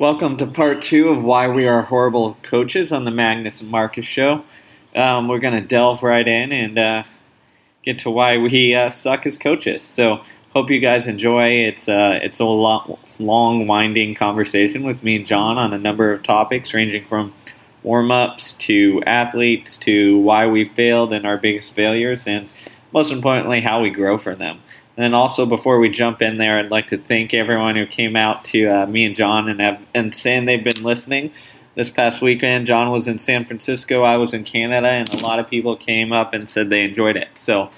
Welcome to part two of Why We Are Horrible Coaches on the Magness and Marcus Show. Um, we're going to delve right in and uh, get to why we uh, suck as coaches. So, hope you guys enjoy. It's uh, it's a long, long, winding conversation with me and John on a number of topics, ranging from warm ups to athletes to why we failed and our biggest failures, and most importantly, how we grow from them. And then also, before we jump in there, I'd like to thank everyone who came out to uh, me and John and have, and saying they've been listening this past weekend. John was in San Francisco, I was in Canada, and a lot of people came up and said they enjoyed it. So,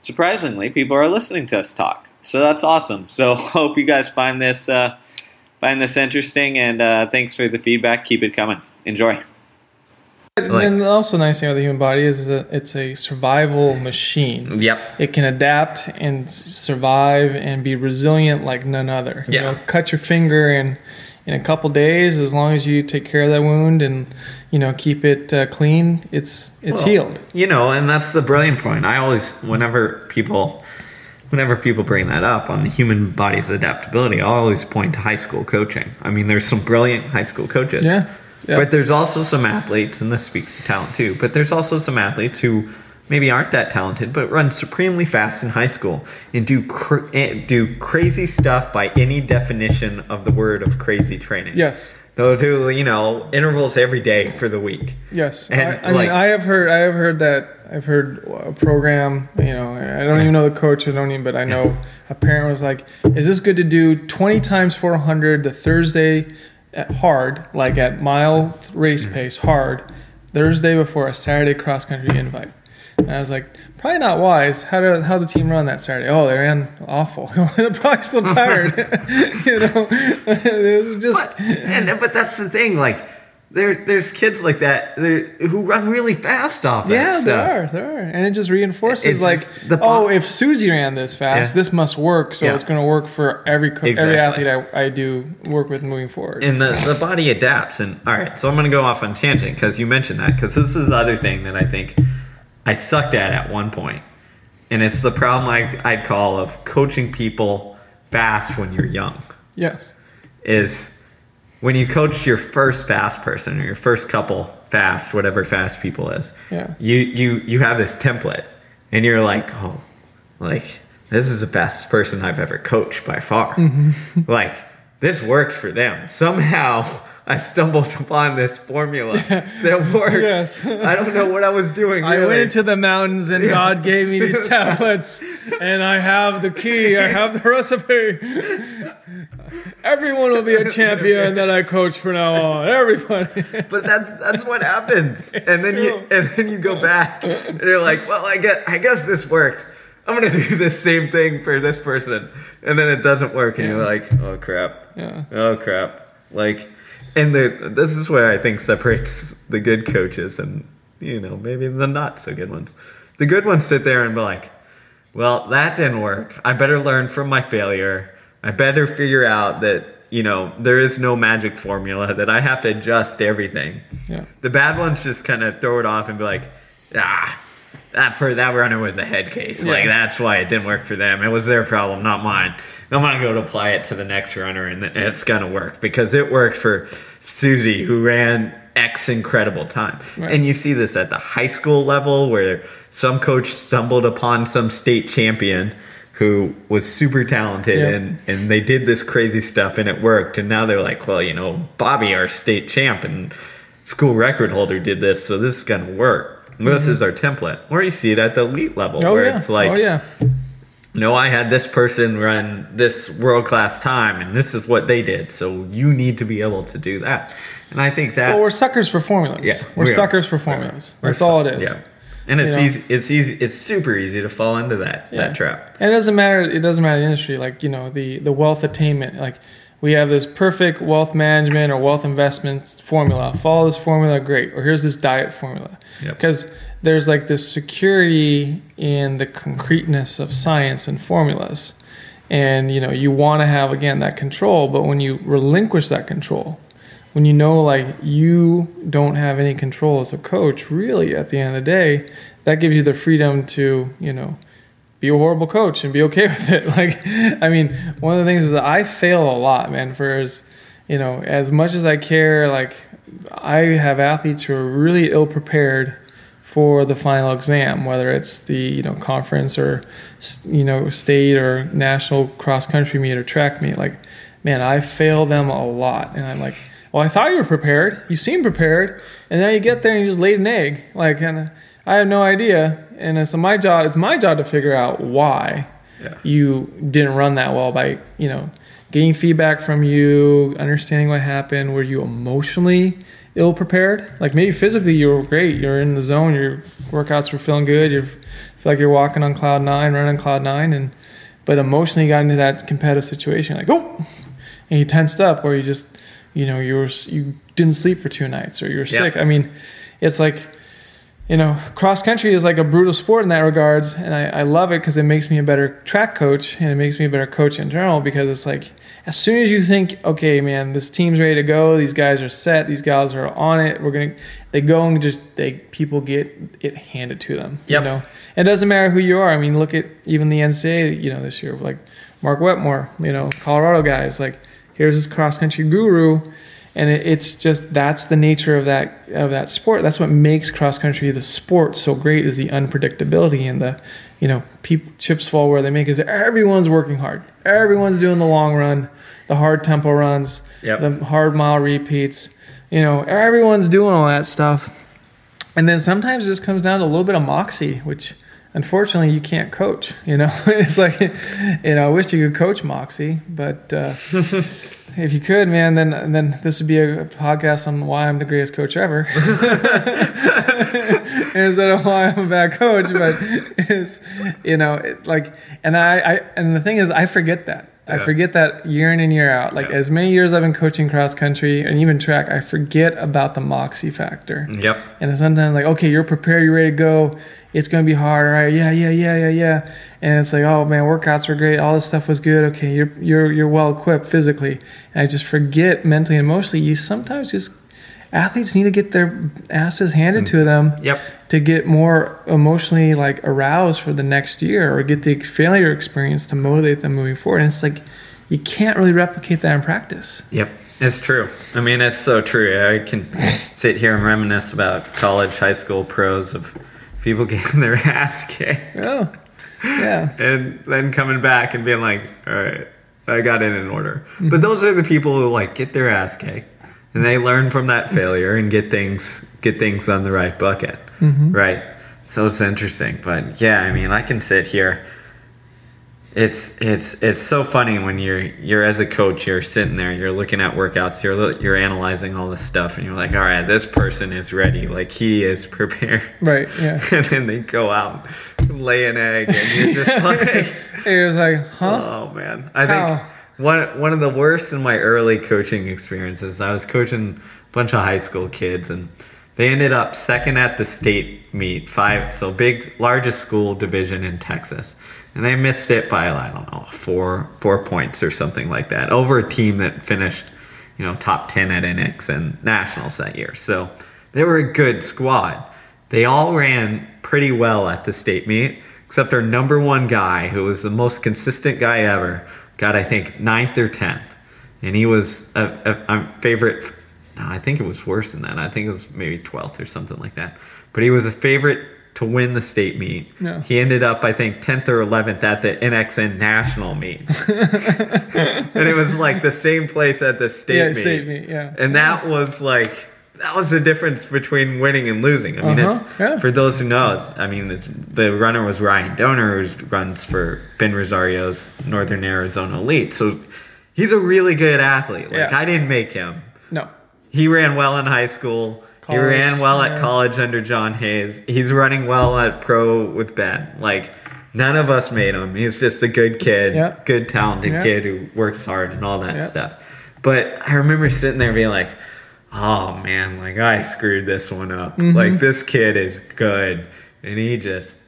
surprisingly, people are listening to us talk. So that's awesome. So hope you guys find this uh, find this interesting, and uh, thanks for the feedback. Keep it coming. Enjoy. Like, and also nice thing about the human body is, is that it's a survival machine. Yep. It can adapt and survive and be resilient like none other. You Yeah. know, cut your finger and in a couple days, as long as you take care of that wound and you know keep it uh, clean, it's it's Well, healed. You know, and that's the brilliant point. I always, whenever people, whenever people bring that up on the human body's adaptability, I always point to high school coaching. I mean, there's some brilliant high school coaches. Yeah. Yeah. But there's also some athletes, and this speaks to talent too. But there's also some athletes who maybe aren't that talented, but run supremely fast in high school and do cr- eh, do crazy stuff by any definition of the word of crazy training. Yes. They'll do you know intervals every day for the week. Yes, And, I, I like- mean, I have heard, I have heard that, I've heard a program. You know, I don't even know the coach. I don't even, but I know a parent was like, "Is this good to do 20 times 400 the Thursday at hard, like at mile race Mm-hmm. pace hard, Thursday before a Saturday cross country invite?" And I was like, "Probably not wise. How did how the team run that Saturday? Oh, they ran awful. They're probably still tired. you know, it was just." But and but that's the thing, like there there's kids like that who run really fast off that Yeah, stuff. there are, there are, and it just reinforces It's like, just the oh, if Susie ran this fast, Yeah. this must work. So Yeah. it's going to work for every co- Exactly. every athlete I, I do work with moving forward. And the, the body adapts. And all right, so I'm going to go off on tangent because you mentioned that because this is the other thing that I think I sucked at at one point. And it's the problem I, I'd call of coaching people fast when you're young. yes, is when you coach your first fast person or your first couple fast, whatever fast people is, Yeah. you you you have this template, and you're like, oh, like this is the best person I've ever coached by far. Mm-hmm. like this worked for them somehow. I stumbled upon this formula that worked. Yes. I don't know what I was doing. I went into the mountains and God gave me these tablets, and I have the key. I have the recipe. Everyone will be a champion that I coach from now on. Everybody. But that's that's what happens. and then you and then you go back and you're like, well, I guess I guess this worked. I'm gonna do the same thing for this person, and then it doesn't work, and you're like, oh crap, Yeah. oh crap. Like, and the this is where I think separates the good coaches and you know maybe the not so good ones. The good ones sit there and be like, well, that didn't work. I better learn from my failure. I better figure out that, you know, there is no magic formula, that I have to adjust everything. Yeah. The bad ones just kind of throw it off and be like, ah, that per that runner was a head case. Yeah. Like that's why it didn't work for them. It was their problem, not mine. I'm gonna go to apply it to the next runner, and it's gonna work because it worked for Susie, who ran X incredible time. Right. And you see this at the high school level, where some coach stumbled upon some state champion who was super talented Yeah. and and they did this crazy stuff and it worked and now they're like well you know bobby our state champ and school record holder did this so this is gonna work this mm-hmm. is our template or you see it at the elite level Oh where yeah. it's like oh yeah. no i had this person run this world class time and this is what they did so you need to be able to do that and i think that Well, we're suckers for formulas. Yeah, we're we suckers for formulas. We're That's all it is. yeah and it's You know? easy it's easy it's super easy to fall into that Yeah. that trap And it doesn't matter. It doesn't matter the industry. Like you know the the wealth attainment. Like we have this perfect wealth management or wealth investment formula. Follow this formula, great. Or here's this diet formula. Yep. Because there's like this security in the concreteness of science and formulas, and you know you want to have again that control. But when you relinquish that control, when you know like you don't have any control as a coach, really at the end of the day, that gives you the freedom to you know be a horrible coach and be okay with it. Like, I mean, one of the things is that I fail a lot, man. For as you know, as much as I care, like I have athletes who are really ill prepared for the final exam, whether it's the you know conference or you know state or national cross country meet or track meet. Like, man, I fail them a lot, and I'm like, well, I thought you were prepared. You seem prepared, and now you get there and you just laid an egg. Like, and I have no idea. And it's my job. It's my job to figure out why Yeah. you didn't run that well by you know getting feedback from you, understanding what happened. Were you emotionally ill prepared? Like maybe physically you were great. You're in the zone. Your workouts were feeling good. You feel like you're walking on cloud nine, running on cloud nine, and but emotionally you got into that competitive situation. Like oh, and you tensed up, or you just you know you were you didn't sleep for two nights, or you're Yeah. sick. I mean, it's like you know, cross country is like a brutal sport in that regards, and I, I love it because it makes me a better track coach and it makes me a better coach in general because it's like as soon as you think, okay, man, this team's ready to go, these guys are set, these guys are on it, we're gonna, they go and just they people get it handed to them. Yep. You know, it doesn't matter who you are. I mean, look at even the NCAA, you know, this year, like Mark Wetmore, you know, Colorado guys, like here's this cross country guru and it, it's just that's the nature of that of that sport. That's what makes cross country the sport so great is the unpredictability and the you know people chips fall where they make is everyone's working hard. Everyone's doing the long run, the hard tempo runs, Yep. the hard mile repeats. You know, everyone's doing all that stuff. And then sometimes it just comes down to a little bit of moxie, which unfortunately you can't coach. You know, it's like, you know, I wish you could coach moxie, but uh, if you could, man, then then this would be a podcast on why I'm the greatest coach ever, instead of why I'm a bad coach. But it's, you know, it, like, and I, I, and the thing is, I forget that. I forget that year in and year out. Like Yeah. as many years I've been coaching cross country and even track, I forget about the moxie factor. Yep. And sometimes like, okay, you're prepared, you're ready to go. It's gonna be hard, all right? Yeah, yeah, yeah, yeah, yeah. And it's like, oh man, workouts were great, all this stuff was good. Okay, you're you're you're well equipped physically. And I just forget mentally and emotionally. You sometimes just athletes need to get their asses handed to mm. them Yep. to get more emotionally like aroused for the next year or get the failure experience to motivate them moving forward. And it's like you can't really replicate that in practice. Yep, it's true. I mean, it's so true. I can sit here and reminisce about college, high school pros of people getting their ass kicked Oh, yeah. and then coming back and being like, all right, I got in in order. But those are the people who like get their ass kicked and they learn from that failure and get things get things on the right bucket. Mm-hmm. Right. So it's interesting. But yeah, I mean, I can sit here it's it's it's so funny when you're you're as a coach you're sitting there you're looking at workouts you're you're analyzing all this stuff and you're like all right this person is ready like he is prepared Right, yeah. and then they go out lay an egg and you're just like It was like, huh? oh man i think one one of the worst in my early coaching experiences i was coaching a bunch of high school kids and they ended up second at the state meet five so big largest school division in texas and they missed it by i don't know four four points or something like that over a team that finished you know top 10 at NXN nationals that year so they were a good squad they all ran pretty well at the state meet except our number one guy who was the most consistent guy ever got i think ninth or 10th and he was a, a, a favorite no, I think it was worse than that. I think it was maybe 12th or something like that. But he was a favorite to win the state meet. Yeah. He ended up, I think, 10th or 11th at the NXN national meet. and it was like the same place at the state Yeah, meet. state meet, yeah. And that was like, that was the difference between winning and losing. I mean, Uh-huh, it's, yeah. for those who know, I mean, it's, the runner was Ryan Dohner, who runs for Ben Rosario's Northern Arizona Elite. So he's a really good athlete. Like, Yeah. I didn't make him. No. He ran well in high school. College, he ran well at college under John Hayes. He's running well at pro with Ben. Like none of us made him. He's just a good kid, Yeah. good talented Yeah. kid who works hard and all that Yeah. stuff. But I remember sitting there being like, "Oh man, like I screwed this one up. Mm-hmm. Like this kid is good, and he just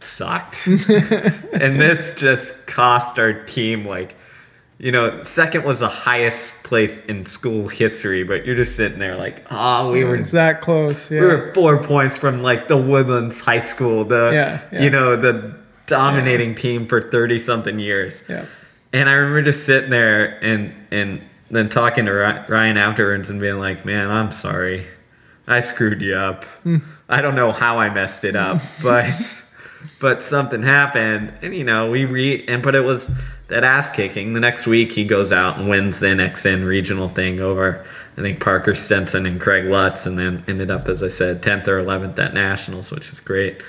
sucked." and this just cost our team like you know, second was the highest place in school history, but you're just sitting there like, oh, we were It's that close. Yeah. we were four points from like the Woodlands High School, the Yeah, yeah. you know the dominating team for thirty something years. yeah. And I remember just sitting there and and then talking to Ryan afterwards and being like, "Man, I'm sorry, I screwed you up. Hmm. I don't know how I messed it up, but but something happened, and you know we re and but it was that ass kicking. The next week he goes out and wins the NXN regional thing over." I think Parker Stinson and Craig Lutz, and then ended up, as I said, 10th or 11th at nationals, which is great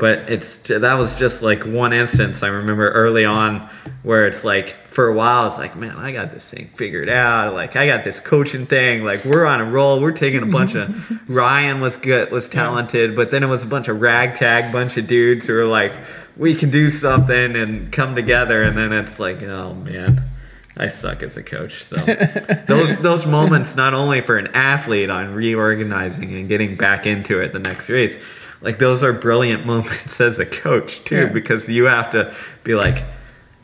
but it's that was just like one instance I remember early on where it's like for a while it's like man I got this thing figured out like I got this coaching thing like we're on a roll we're taking a bunch of Ryan was good was talented but then it was a bunch of ragtag bunch of dudes who were like we can do something and come together and then it's like oh man I suck as a coach. So those those moments not only for an athlete on reorganizing and getting back into it the next race like those are brilliant moments as a coach too Yeah. because you have to be like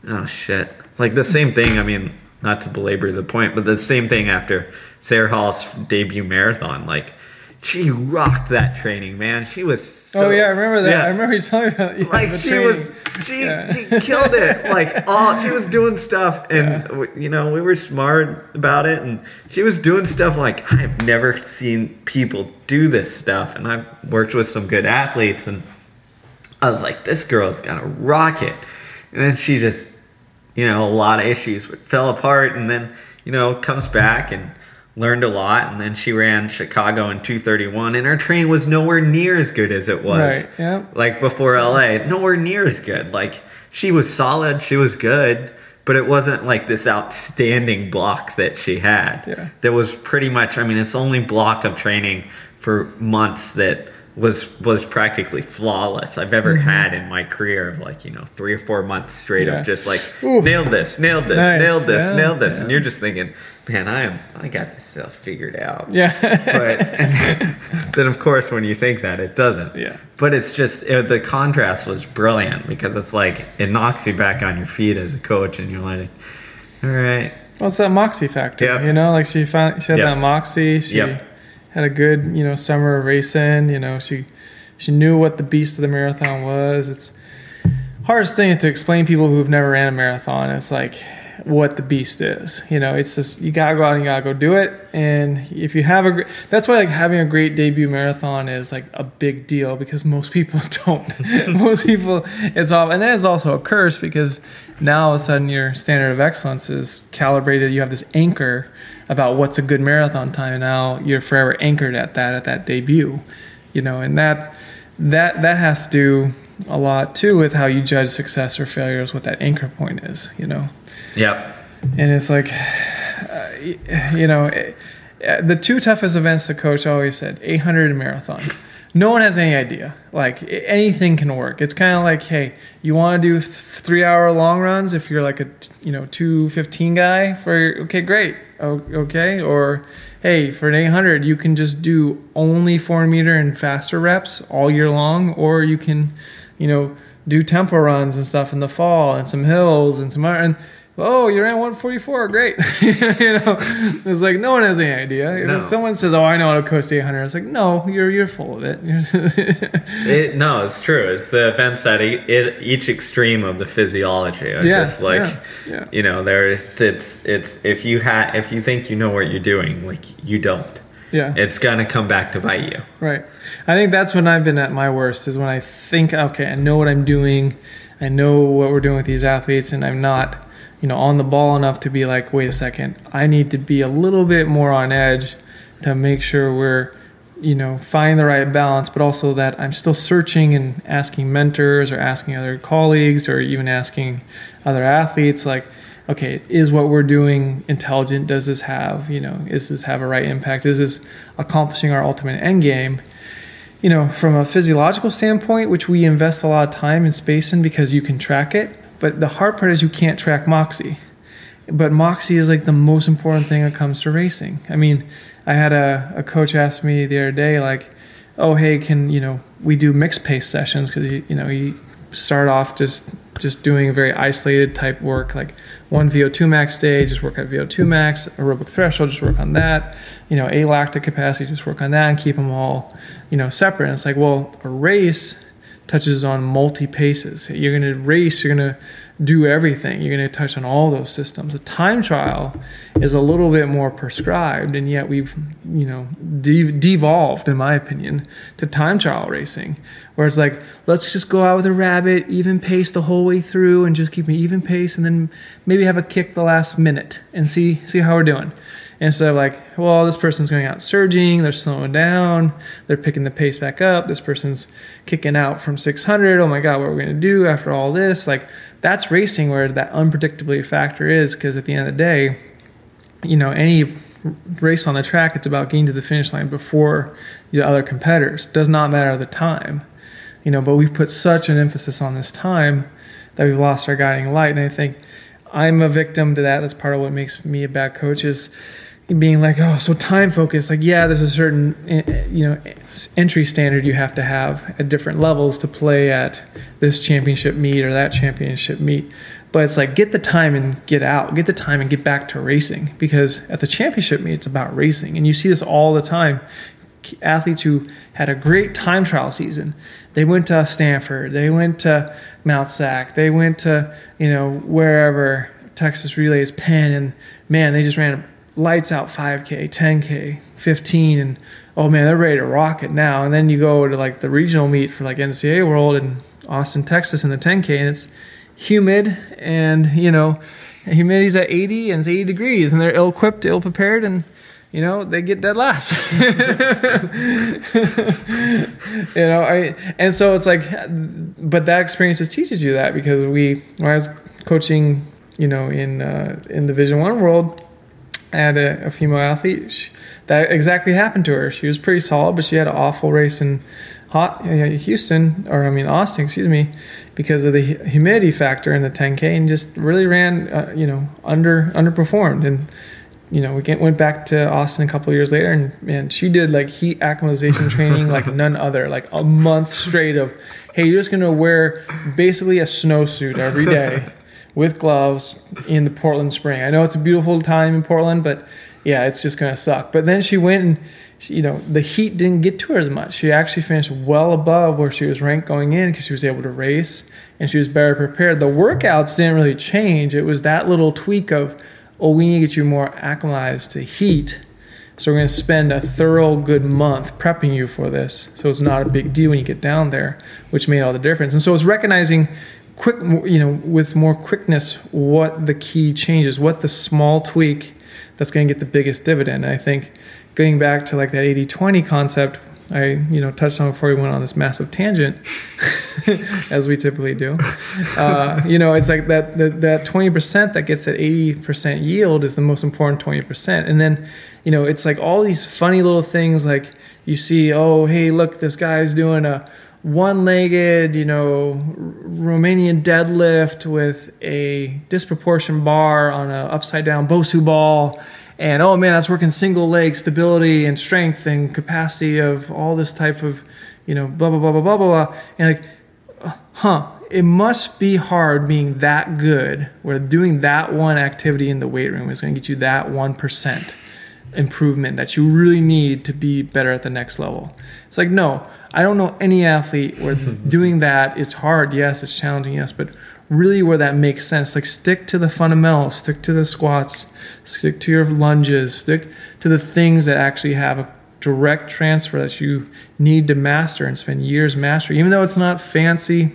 oh shit. Like the same thing i mean not to belabor the point but the same thing after sarah hall's debut marathon. Like she rocked that training man she was so, oh yeah, I remember that. Yeah. I remember you telling me about yeah, like she was she Yeah. she killed it like all she was doing stuff and w you know we were smart about it and she was doing stuff like i've never seen people do this stuff and i've worked with some good athletes and i was like this girl's gonna rock it and then she just you know a lot of issues fell apart and then you know comes back and learned a lot and then she ran chicago in 231 and her training was nowhere near as good as it was Right, yeah. like before LA, nowhere near as good. Like she was solid, she was good, but it wasn't like this outstanding block that she had. Yeah. That was pretty much I mean, it's the only block of training for months that was was practically flawless I've ever had in my career of like, you know, three or four months straight Mm-hmm. Yeah. of just like Ooh. nailed this, nailed this, Nice, nailed this, yeah, nailed this. yeah. And you're just thinking, Man, I am I got this stuff figured out Yeah. but and then of course when you think that it doesn't Yeah. but it's just it, the contrast was brilliant because it's like it knocks you back on your feet as a coach and you're like all right Well, it's that moxie factor, Yep. you know. Like she found, she had Yep. that moxie. She Yep. had a good, you know, summer of racing. You know, she she knew what the beast of the marathon was. It's hardest thing to explain people who've never ran a marathon. It's like what the beast is. You know, it's just you gotta go out and you gotta go do it. And if you have a, that's why like having a great debut marathon is like a big deal because most people don't. most people, it's all, and then it's also a curse because now all of a sudden your standard of excellence is calibrated. You have this anchor about what's a good marathon time, and now you're forever anchored at that at that debut. You know, and that that that has to do a lot too with how you judge success or failure is what that anchor point is. You know yep. And it's like uh, you know eh, eh, the two toughest events the coach always said 800 and marathon. No one has any idea. Like anything can work. It's kind of like hey you want to do th- three hour long runs if you're like a you know 215 guy for okay great o- okay. Or hey for an 800 you can just do only four meter and faster reps all year long or you can you know do tempo runs and stuff in the fall and some hills and some and oh you're ran 144 great you know it's like no one has any idea If No. someone says oh i know how to coast 800 it's like no you're you're full of it it, no it's true it's the events at e- it, each extreme of the physiology are Yeah, just like yeah, yeah. you know there's it's it's if you ha if you think you know what you're doing like you don't yeah it's gonna come back to bite you Right. I think that's when I've been at my worst is when I think, okay, I know what I'm doing. I know what we're doing with these athletes and I'm not, you know, on the ball enough to be like, wait a second, I need to be a little bit more on edge to make sure we're, you know, find the right balance, but also that I'm still searching and asking mentors or asking other colleagues or even asking other athletes like, okay, is what we're doing intelligent? Does this have, you know, is this have a right impact? Is this accomplishing our ultimate end game? You know, from a physiological standpoint, which we invest a lot of time and space in because you can track it. But the hard part is you can't track Moxie. But Moxie is like the most important thing that comes to racing. I mean, I had a, a coach ask me the other day, like, oh, hey, can, you know, we do mixed pace sessions because, you know, he start off just just doing very isolated type work, like one VO2 max day, just work at VO2 max, aerobic threshold, just work on that, you know, a alactic capacity, just work on that and keep them all, you know, separate. And it's like, well, a race touches on multi paces. You're going to race, you're going to do everything. You're going to touch on all those systems. A time trial is a little bit more prescribed, and yet we've, you know, de- devolved, in my opinion, to time trial racing, where it's like, let's just go out with a rabbit, even pace the whole way through, and just keep an even pace, and then maybe have a kick the last minute and see see how we're doing. Instead of like, well, this person's going out surging, they're slowing down, they're picking the pace back up, this person's kicking out from 600. Oh my God, what are we going to do after all this? Like, that's racing where that unpredictability factor is because at the end of the day, you know, any race on the track, it's about getting to the finish line before the other competitors. It Does not matter the time, you know, but we've put such an emphasis on this time that we've lost our guiding light. And I think I'm a victim to that. That's part of what makes me a bad coach is being like, oh, so time focused. Like, yeah, there's a certain eh, you know entry standard you have to have at different levels to play at this championship meet or that championship meet. But it's like get the time and get out, get the time and get back to racing because at the championship meet it's about racing, and you see this all the time. Athletes who had a great time trial season, they went to Stanford, they went to Mount Sac, they went to you know wherever Texas Relays, Penn, and man, they just ran lights out 5K, 10K, 15, and oh man, they're ready to rock it now. And then you go to like the regional meet for like NCAA World in Austin, Texas, in the 10K, and it's humid and you know humidity's at 80 and it's 80 degrees, and they're ill-equipped, ill-prepared, and you know they get dead last. you know, I and so it's like, but that experience just teaches you that because we, when I was coaching, you know, in uh, in Division One world had a, a female athlete. She, that exactly happened to her. She was pretty solid, but she had an awful race in hot uh, Houston, or I mean Austin, excuse me, because of the humidity factor in the 10K, and just really ran, uh, you know, under underperformed. And you know, we get, went back to Austin a couple years later, and man, she did like heat acclimatization training like none other, like a month straight of, hey, you're just gonna wear basically a snowsuit every day with gloves in the Portland spring. I know it's a beautiful time in Portland, but yeah, it's just going to suck. But then she went and, she, you know, the heat didn't get to her as much. She actually finished well above where she was ranked going in because she was able to race and she was better prepared. The workouts didn't really change. It was that little tweak of, oh, we need to get you more acclimatized to heat. So we're going to spend a thorough, good month prepping you for this. So it's not a big deal when you get down there, which made all the difference. And so it's recognizing quick, you know, with more quickness, what the key changes, what the small tweak that's going to get the biggest dividend. And I think going back to like that 80-20 concept, I you know touched on before we went on this massive tangent, as we typically do. Uh, you know, it's like that that that twenty percent that gets that eighty percent yield is the most important twenty percent, and then you know it's like all these funny little things like you see, oh hey look this guy's doing a one-legged, you know, Romanian deadlift with a disproportionate bar on an upside-down Bosu ball, and oh man, that's working single leg stability and strength and capacity of all this type of, you know, blah blah blah blah blah blah, and like, huh. It must be hard being that good where doing that one activity in the weight room is going to get you that 1% improvement that you really need to be better at the next level. It's like, no, I don't know any athlete where doing that is hard. Yes, it's challenging. Yes, but really where that makes sense. Like stick to the fundamentals, stick to the squats, stick to your lunges, stick to the things that actually have a direct transfer that you need to master and spend years mastering. Even though it's not fancy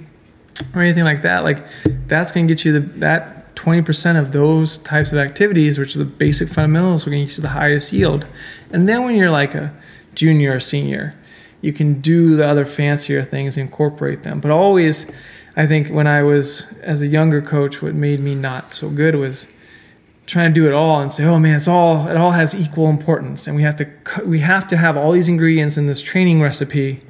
or anything like that, like that's going to get you the that 20% of those types of activities, which are the basic fundamentals, to get you the highest yield. And then when you're like a junior or senior, you can do the other fancier things, incorporate them. But always, I think when I was as a younger coach, what made me not so good was trying to do it all and say, "Oh man, it's all it all has equal importance, and we have to we have to have all these ingredients in this training recipe,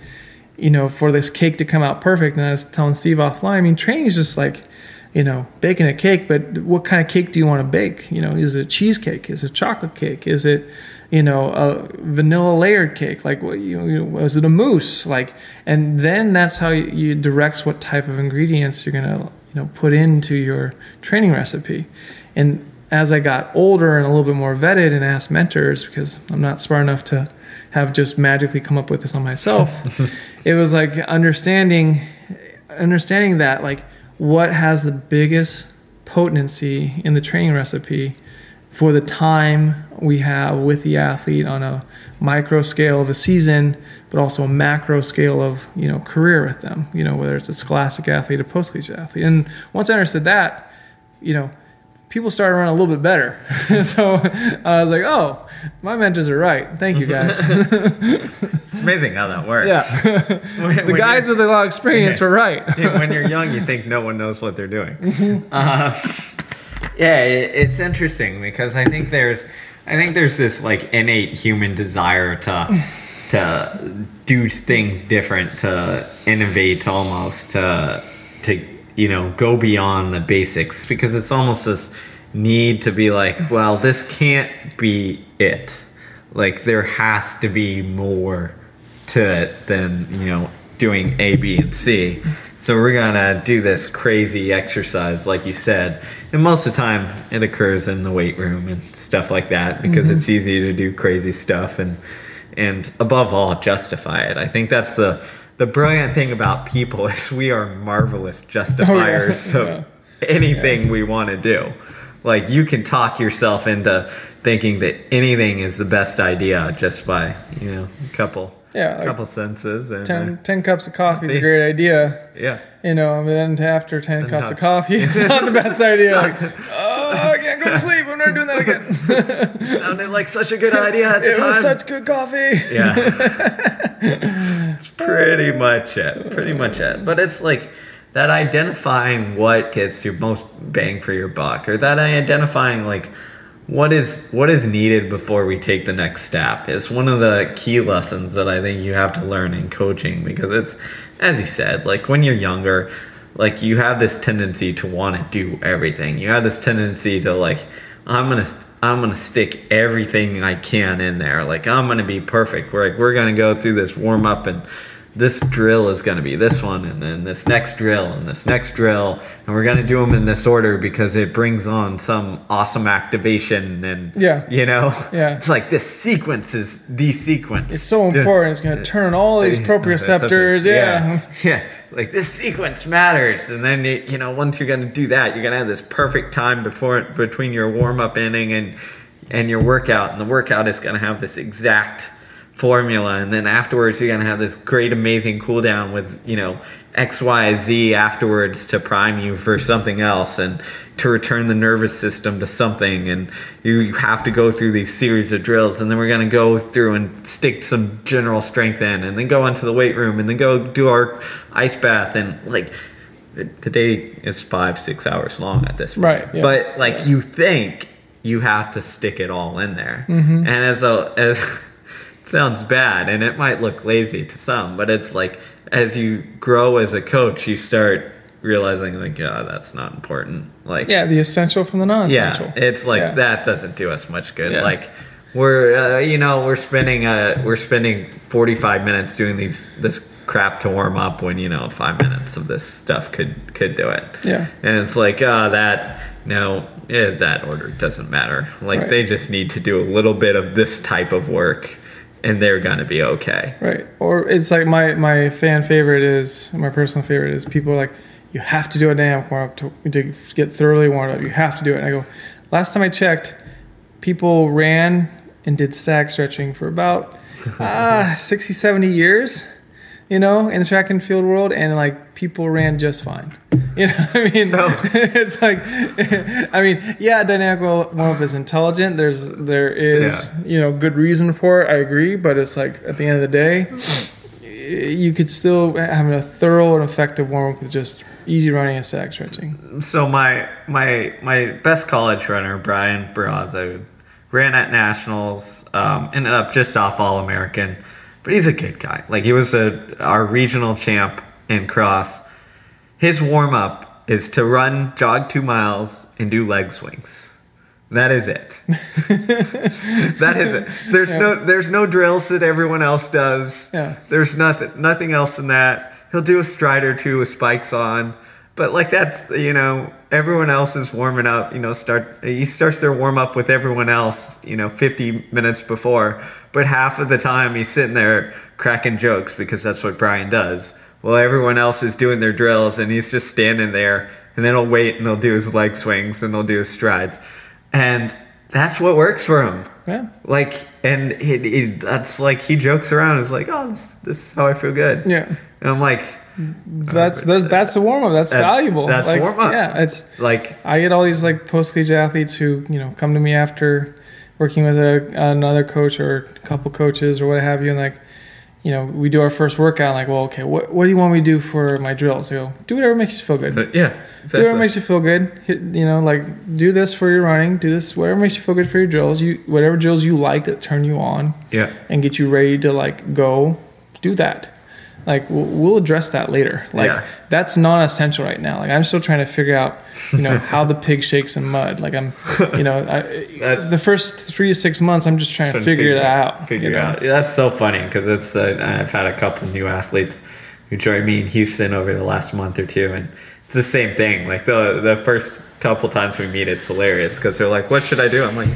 you know, for this cake to come out perfect." And I was telling Steve offline, I mean, training is just like you know, baking a cake, but what kind of cake do you want to bake? You know, is it a cheesecake? Is it chocolate cake? Is it, you know, a vanilla layered cake? Like, what you, know, is it a mousse? Like, and then that's how you, you directs what type of ingredients you're gonna, you know, put into your training recipe. And as I got older and a little bit more vetted and asked mentors, because I'm not smart enough to have just magically come up with this on myself, it was like understanding, understanding that like what has the biggest potency in the training recipe for the time we have with the athlete on a micro scale of a season, but also a macro scale of you know career with them. You know whether it's a scholastic athlete, a post collegiate athlete. And once I understood that, you know, people started running a little bit better. so I was like, oh, my mentors are right. Thank you guys. It's amazing how that works. yeah, When- the when guys with a lot of experience were right. Yeah, when you're young, you think no one knows what they're doing. Mm-hmm. Uh, yeah, it, it's interesting because I think there's, I think there's this like innate human desire to, to do things different, to innovate almost, to, to you know go beyond the basics because it's almost this need to be like, well, this can't be it. Like there has to be more to it than you know doing A, B, and C. So we're gonna do this crazy exercise, like you said, and most of the time it occurs in the weight room and stuff like that because mm-hmm. it's easy to do crazy stuff and and above all justify it. I think that's the the brilliant thing about people is we are marvelous justifiers yeah. of anything we want to do. Like you can talk yourself into thinking that anything is the best idea just by you know a couple Yeah, like couple senses and 10, uh, 10 cups of coffee is a great idea. yeah. You know, but then after 10 cups of coffee, it's not the best idea. Like, oh, I can't go to sleep. I'm never doing that again. Sounded like such a good idea at the it time. was such good coffee. yeah. It's pretty much it. Pretty much it. But it's like that identifying what gets your most bang for your buck, or that identifying like what is what is needed before we take the next step is one of the key lessons that I think you have to learn in coaching because it's as you said, like when you're younger, like you have this tendency to want to do everything. You have this tendency to like I'm going to I'm gonna stick everything I can in there. Like I'm gonna be perfect. We're like we're gonna go through this warm up and this drill is gonna be this one and then this next drill and this next drill and we're gonna do them in this order because it brings on some awesome activation and Yeah. you know Yeah. it's like this sequence is the sequence. It's so important. It's going to turn all these proprioceptors. Yeah. yeah. Like this sequence matters, and then you, you know once you're gonna do that, you're gonna have this perfect time before between your warm up inning and and your workout, and the workout is gonna have this exact formula, and then afterwards you're gonna have this great amazing cool down with you know X Y Z afterwards to prime you for something else and to return the nervous system to something, and you, you have to go through these series of drills, and then we're gonna go through and stick some general strength in, and then go into the weight room, and then go do our ice bath, and like the day is five six hours long at this point. Right, yeah. But like you think you have to stick it all in there, Mm-hmm. and as a as sounds bad, and it might look lazy to some, but it's like as you grow as a coach, you start realizing like, yeah, that's not important. Like Yeah, the essential from the non-essential. yeah, it's like Yeah. that doesn't do us much good. Yeah. Like we're uh, you know we're spending uh we're spending 45 minutes doing these this crap to warm up when you know five minutes of this stuff could could do it. Yeah. and it's like uh that no yeah, that order doesn't matter. Like Right. they just need to do a little bit of this type of work, and they're gonna be okay. Right. Or it's like my my fan favorite is my personal favorite is people are like, you have to do a dynamic warm up to, to get thoroughly warmed up. You have to do it. And I go, last time I checked, people ran and did static stretching for about ah 60, 70 years, you know, in the track and field world, and like people ran just fine. You know, I mean, So- it's like, I mean, yeah, dynamic warm up is intelligent. There's there is Yeah. you know good reason for it. I agree, but it's like at the end of the day, you could still have a thorough and effective warm up with just easy running and static stretching. so my my my best college runner Brian Barraza ran at nationals um, ended up just off all American but he's a good guy. Like he was a our regional champ in cross. His warm up is to run jog 2 miles and do leg swings. That is it. That is it. There's no there's no drills that everyone else does. Yeah. there's nothing nothing else in that. He'll do a stride or two with spikes on. But like that's you know, everyone else is warming up, you know, start he starts their warm up with everyone else, you know, fifty minutes before. But half of the time he's sitting there cracking jokes because that's what Brian does while everyone else is doing their drills and he's just standing there and then he'll wait and he'll do his leg swings and he'll do his strides. And that's what works for him. Yeah. Like, and that's like he jokes around. He's like, "Oh, this, this is how I feel good." Yeah. And I'm like, That's uh, that's that's the warm up. That's, That's- valuable. that's like, warm-up. Yeah, it's like, I get all these like post collegiate athletes who you know come to me after working with a, another coach or a couple coaches or what have you, and like you know we do our first workout. Like, well, okay, what what do you want me to do for my drills? I go, do whatever makes you feel good. but yeah, Do exactly. whatever makes you feel good. Hit, you know, like do this for your running. Do this whatever makes you feel good for your drills. You whatever drills you like that turn you on yeah, and get you ready to like go. Do that. Like we'll, address that later. Like Yeah. that's non-essential right now. Like I'm still trying to figure out, you know, how the pig shakes in mud. Like I'm, you know, I, the first three to six months, I'm just trying to figure, that out. Figure you it know? out. Yeah, that's so funny because it's. Uh, I've had a couple new athletes who joined me in Houston over the last month or two, and it's the same thing. Like the the first couple times we meet, it's hilarious because they're like, "What should I do?" I'm like,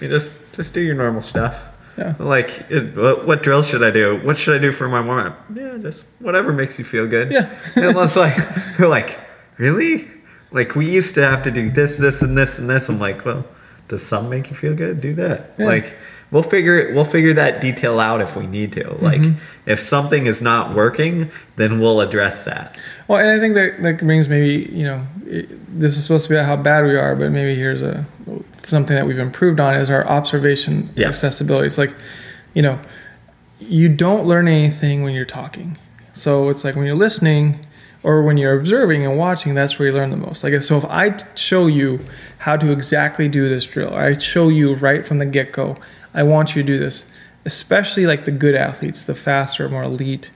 "You just just do your normal stuff." Yeah. Like, it, what, what drills should I do? What should I do for my warm up? Yeah, just whatever makes you feel good. Yeah. and it's like, they're like, really? Like, we used to have to do this, this, and this, and this. I'm like, well, does some make you feel good? Do that. Yeah. Like, we'll figure it. We'll figure that detail out if we need to. Like, Mm-hmm. if something is not working, then we'll address that. Well, and I think that that brings maybe you know it, this is supposed to be about how bad we are, but maybe here's a something that we've improved on is our observation Yeah. accessibility. It's like, you know, you don't learn anything when you're talking. So it's like when you're listening or when you're observing and watching, that's where you learn the most. Like so, if I show you how to exactly do this drill, I show you right from the get go. I want you to do this, especially like the good athletes, the faster, more elite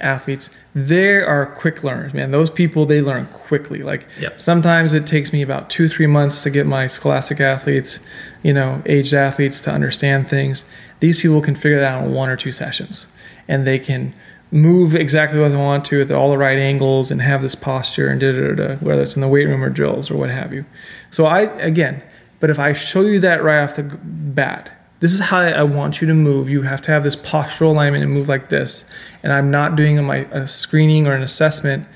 athletes. They are quick learners, man. Those people they learn quickly. Like Yep. sometimes it takes me about two, three months to get my scholastic athletes, you know, aged athletes to understand things. These people can figure that out in one or two sessions, and they can move exactly what they want to at all the right angles and have this posture and da da da, da whether it's in the weight room or drills or what have you. So I again, but if I show you that right off the bat, this is how I want you to move. You have to have this postural alignment and move like this. And I'm not doing my a screening or an assessment,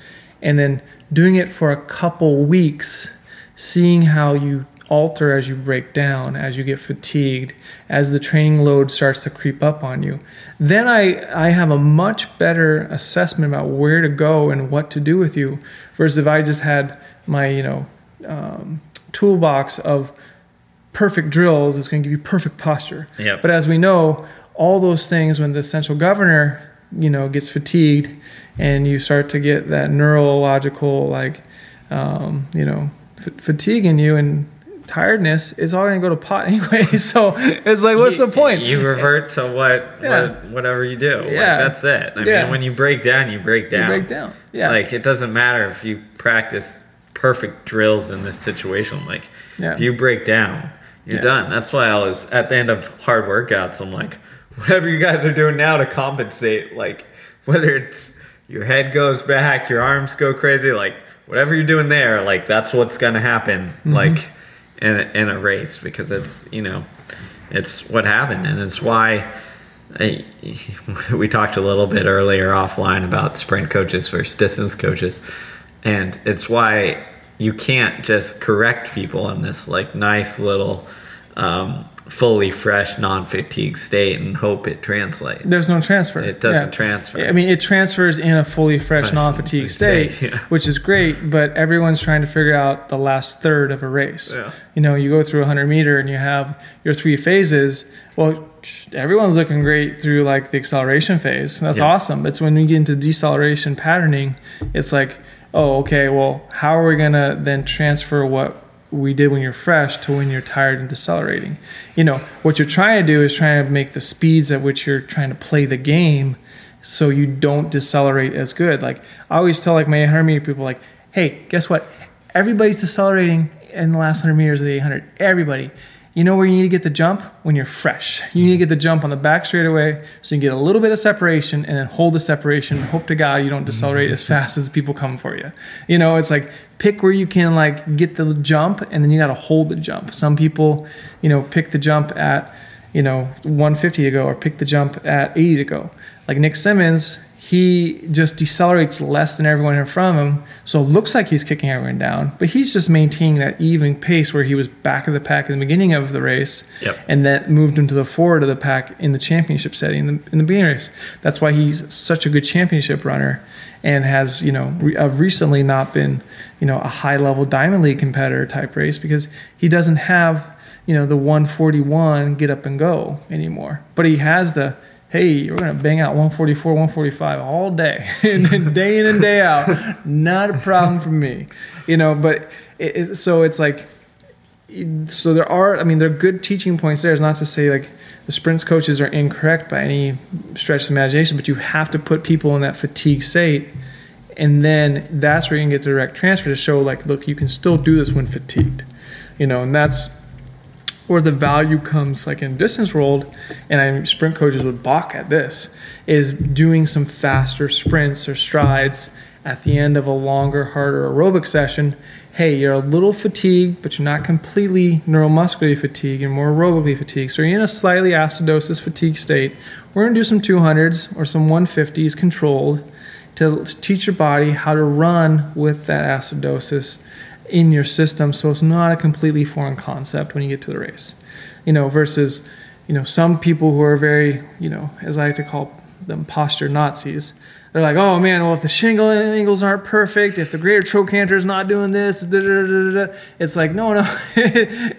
and then doing it for a couple weeks, seeing how you alter as you break down, as you get fatigued, as the training load starts to creep up on you. Then I, I have a much better assessment about where to go and what to do with you versus if I just had my, you know, um, toolbox of perfect drills it's going to give you perfect posture. Yep. But as we know, all those things when the central governor, you know, gets fatigued and you start to get that neurological like um, you know, f- fatigue in you and tiredness, it's all going to go to pot anyway. So it's like what's the point? You revert to what, Yeah. what whatever you do. Yeah. Like, that's it. I Yeah. mean, when you break down, you break You down. break down. Yeah. Like it doesn't matter if you practice perfect drills in this situation. Like Yeah. if you break down, you're Yeah. done. That's why I was at the end of hard workouts. I'm like, whatever you guys are doing now to compensate, like whether it's your head goes back, your arms go crazy, like whatever you're doing there, like that's what's gonna happen. Mm-hmm. Like in a, in a race because it's you know it's what happened and it's why I, we talked a little bit earlier offline about sprint coaches versus distance coaches and it's why you can't just correct people in this like nice little um, fully fresh non-fatigue state and hope it translates There's no transfer. It doesn't transfer. I mean, it transfers in a fully fresh, Fresh, non-fatigue state, state, yeah. which is great. But everyone's trying to figure out the last third of a race. Yeah. You know, you go through a 100 meter and you have your three phases. Well, everyone's looking great through like the acceleration phase. That's Yeah. awesome. It's when we get into deceleration patterning, it's like, oh, okay. Well, how are we gonna then transfer what we did when you're fresh to when you're tired and decelerating. You know, what you're trying to do is trying to make the speeds at which you're trying to play the game so you don't decelerate as good. Like I always tell like my 800 meter people like, hey, guess what? Everybody's decelerating in the last 100 meters of the 800. Everybody. You know where you need to get the jump? When you're fresh. You need to get the jump on the back straightaway so you can get a little bit of separation and then hold the separation. Hope to God you don't decelerate as fast as people come for you. You know, it's like pick where you can like get the jump and then you got to hold the jump. Some people, you know, pick the jump at, you know, 150 to go or pick the jump at 80 to go. Like Nick Symmonds, he just decelerates less than everyone in front of him. So it looks like he's kicking everyone down, but he's just maintaining that even pace where he was back of the pack in the beginning of the race, Yep. and that moved him to the forward of the pack in the championship setting in the, in the beginning race. That's why he's such a good championship runner and has, you know, re- uh, recently not been, you know, a high level Diamond League competitor type race because he doesn't have, you know, the 141 get up and go anymore. But he has the hey, we're gonna bang out 144, 145 all day, and day in and day out. Not a problem for me, you know. But it, it, so it's like, so there are. I mean, there are good teaching points there. It's not to say like the sprints coaches are incorrect by any stretch of imagination, but you have to put people in that fatigue state. And then that's where you can get the direct transfer to show, like, look, you can still do this when fatigued, you know, and that's where the value comes like in distance world and i sprint coaches would balk at this is doing some faster sprints or strides at the end of a longer harder aerobic session. Hey you're a little fatigued but you're not completely neuromuscularly fatigued you're more aerobically fatigued. So you're in a slightly acidosis fatigue state. We're going to do some 200s or some 150s controlled to teach your body how to run with that acidosis in your system so it's not a completely foreign concept when you get to the race you know versus you know some people who are very you know as i like to call them posture nazis they're like oh man well if the shingle angles aren't perfect if the greater trochanter is not doing this da, da, da, da, it's like no no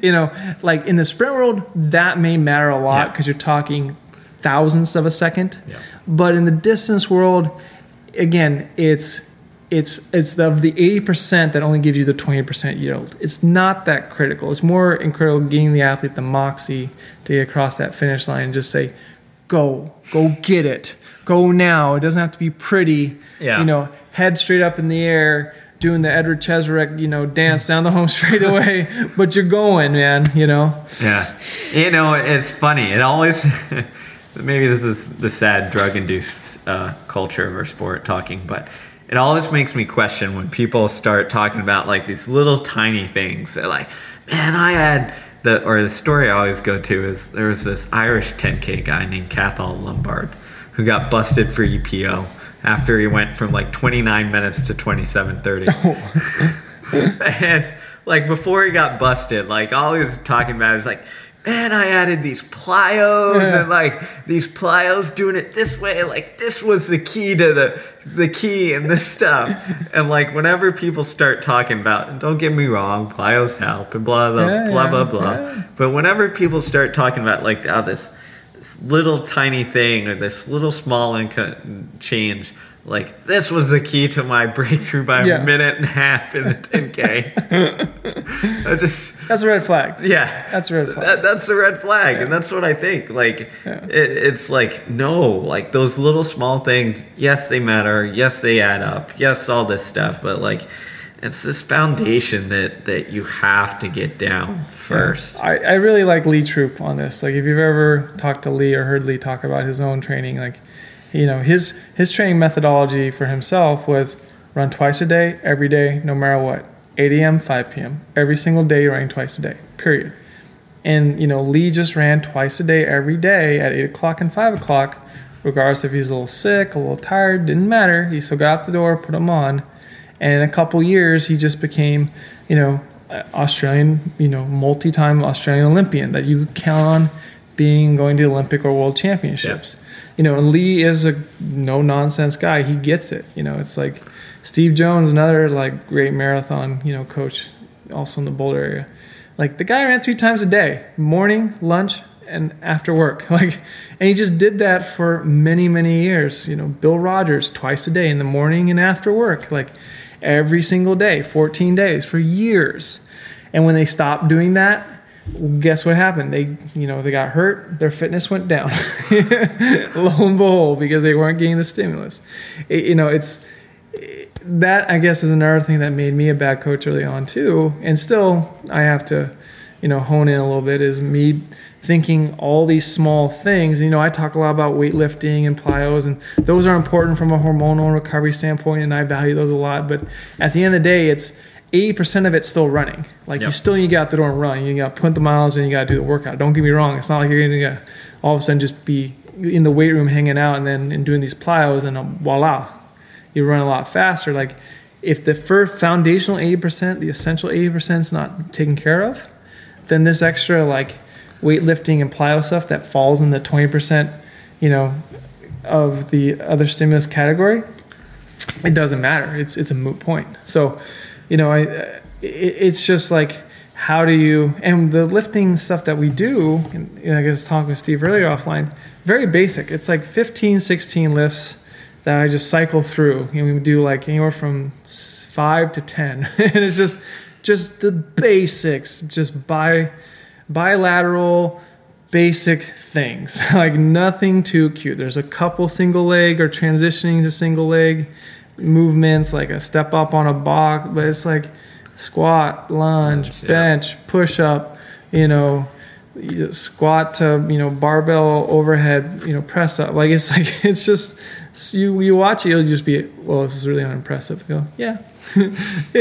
you know like in the sprint world that may matter a lot Yeah. because you're talking thousandths of a second Yeah. but in the distance world again it's it's it's of the 80% that only gives you the 20% yield it's not that critical it's more incredible getting the athlete the moxie to get across that finish line and just say go go get it go now it doesn't have to be pretty Yeah. you know head straight up in the air doing the edward cheserek you know dance down the home straightaway but you're going man you know Yeah. You know, it's funny. It always, maybe this is the sad drug induced uh, culture of our sport talking, but it always makes me question when people start talking about like these little tiny things. They're like, man, I had the, or the story I always go to is there was this Irish 10K guy named Cathal Lombard who got busted for EPO after he went from like 29 minutes to 27.30 and like before he got busted, like all he was talking about is like, man, I added these plyos Yeah. and like these plyos doing it this way, like this was the key to the the key and this stuff. and like whenever people start talking about, don't get me wrong, plyos help and blah blah Yeah, blah blah blah. yeah. But whenever people start talking about like oh, this, this little tiny thing or this little small income change. Like this was the key to my breakthrough by Yeah. a minute and a half in the 10k. I just that's a red flag yeah, That's a red flag. That, that's a red flag, and that's what I think. Like, Yeah. it, it's like no, like those little small things. Yes, they matter. Yes, they add up. Yes, all this stuff. But like, it's this foundation that that you have to get down first. I, I really like Lee Troop on this. Like if you've ever talked to Lee or heard Lee talk about his own training, like you know, his his training methodology for himself was run twice a day, every day, no matter what. 8 a.m., 5 p.m. Every single day running twice a day. Period. And you know, Lee just ran twice a day every day at eight o'clock and five o'clock, regardless if he's a little sick, a little tired, didn't matter. He still got out the door, put them on. And in a couple years, he just became, you know, Australian, you know, multi-time Australian Olympian that you count on being going to Olympic or World Championships. You know, and Lee is a no nonsense guy. He gets it. You know, it's like Steve Jones, another like great marathon, you know, coach, also in the Boulder area. Like the guy ran three times a day, morning, lunch, and after work. Like, and he just did that for many, many years. You know, Bill Rodgers twice a day in the morning and after work, like every single day, 14 days for years. And when they stopped doing that, guess what happened? They, you know, they got hurt. Their fitness went down. Lo and behold, because they weren't getting the stimulus. It- you know, it's that I guess is another thing that made me a bad coach early on too, and still I have to, you know, hone in a little bit. Is me thinking all these small things. You know, I talk a lot about weightlifting and plyos, and those are important from a hormonal recovery standpoint, and I value those a lot. But at the end of the day, it's 80% of it's still running. Like you still need to get out the door and run. You got to put the miles in, you got to do the workout. Don't get me wrong. It's not like you're going to all of a sudden just be in the weight room hanging out and then and doing these plyos and uh, voila, you run a lot faster. Like if the first foundational 80%, the essential 80% is not taken care of, then this extra like weightlifting and plyo stuff that falls in the 20%, you know, of the other stimulus category, it doesn't matter. It's it's a moot point. So, you know, I it, it's just like how do you and the lifting stuff that we do and you know, i was talking with steve earlier offline very basic. It's like 15 16 lifts that i just cycle through. And we do like anywhere from 5 to 10 and it's just just the basics just by bilateral basic things. Like nothing too cute there's a couple single leg or transitioning to single leg movements like a step up on a box but it's like squat, lunge, Yeah. bench, push up, you know, squat to, you know, barbell overhead, you know, press up. Like it's like it's just you you watch it, you'll just be, well, this is really unimpressive. You go, yeah, it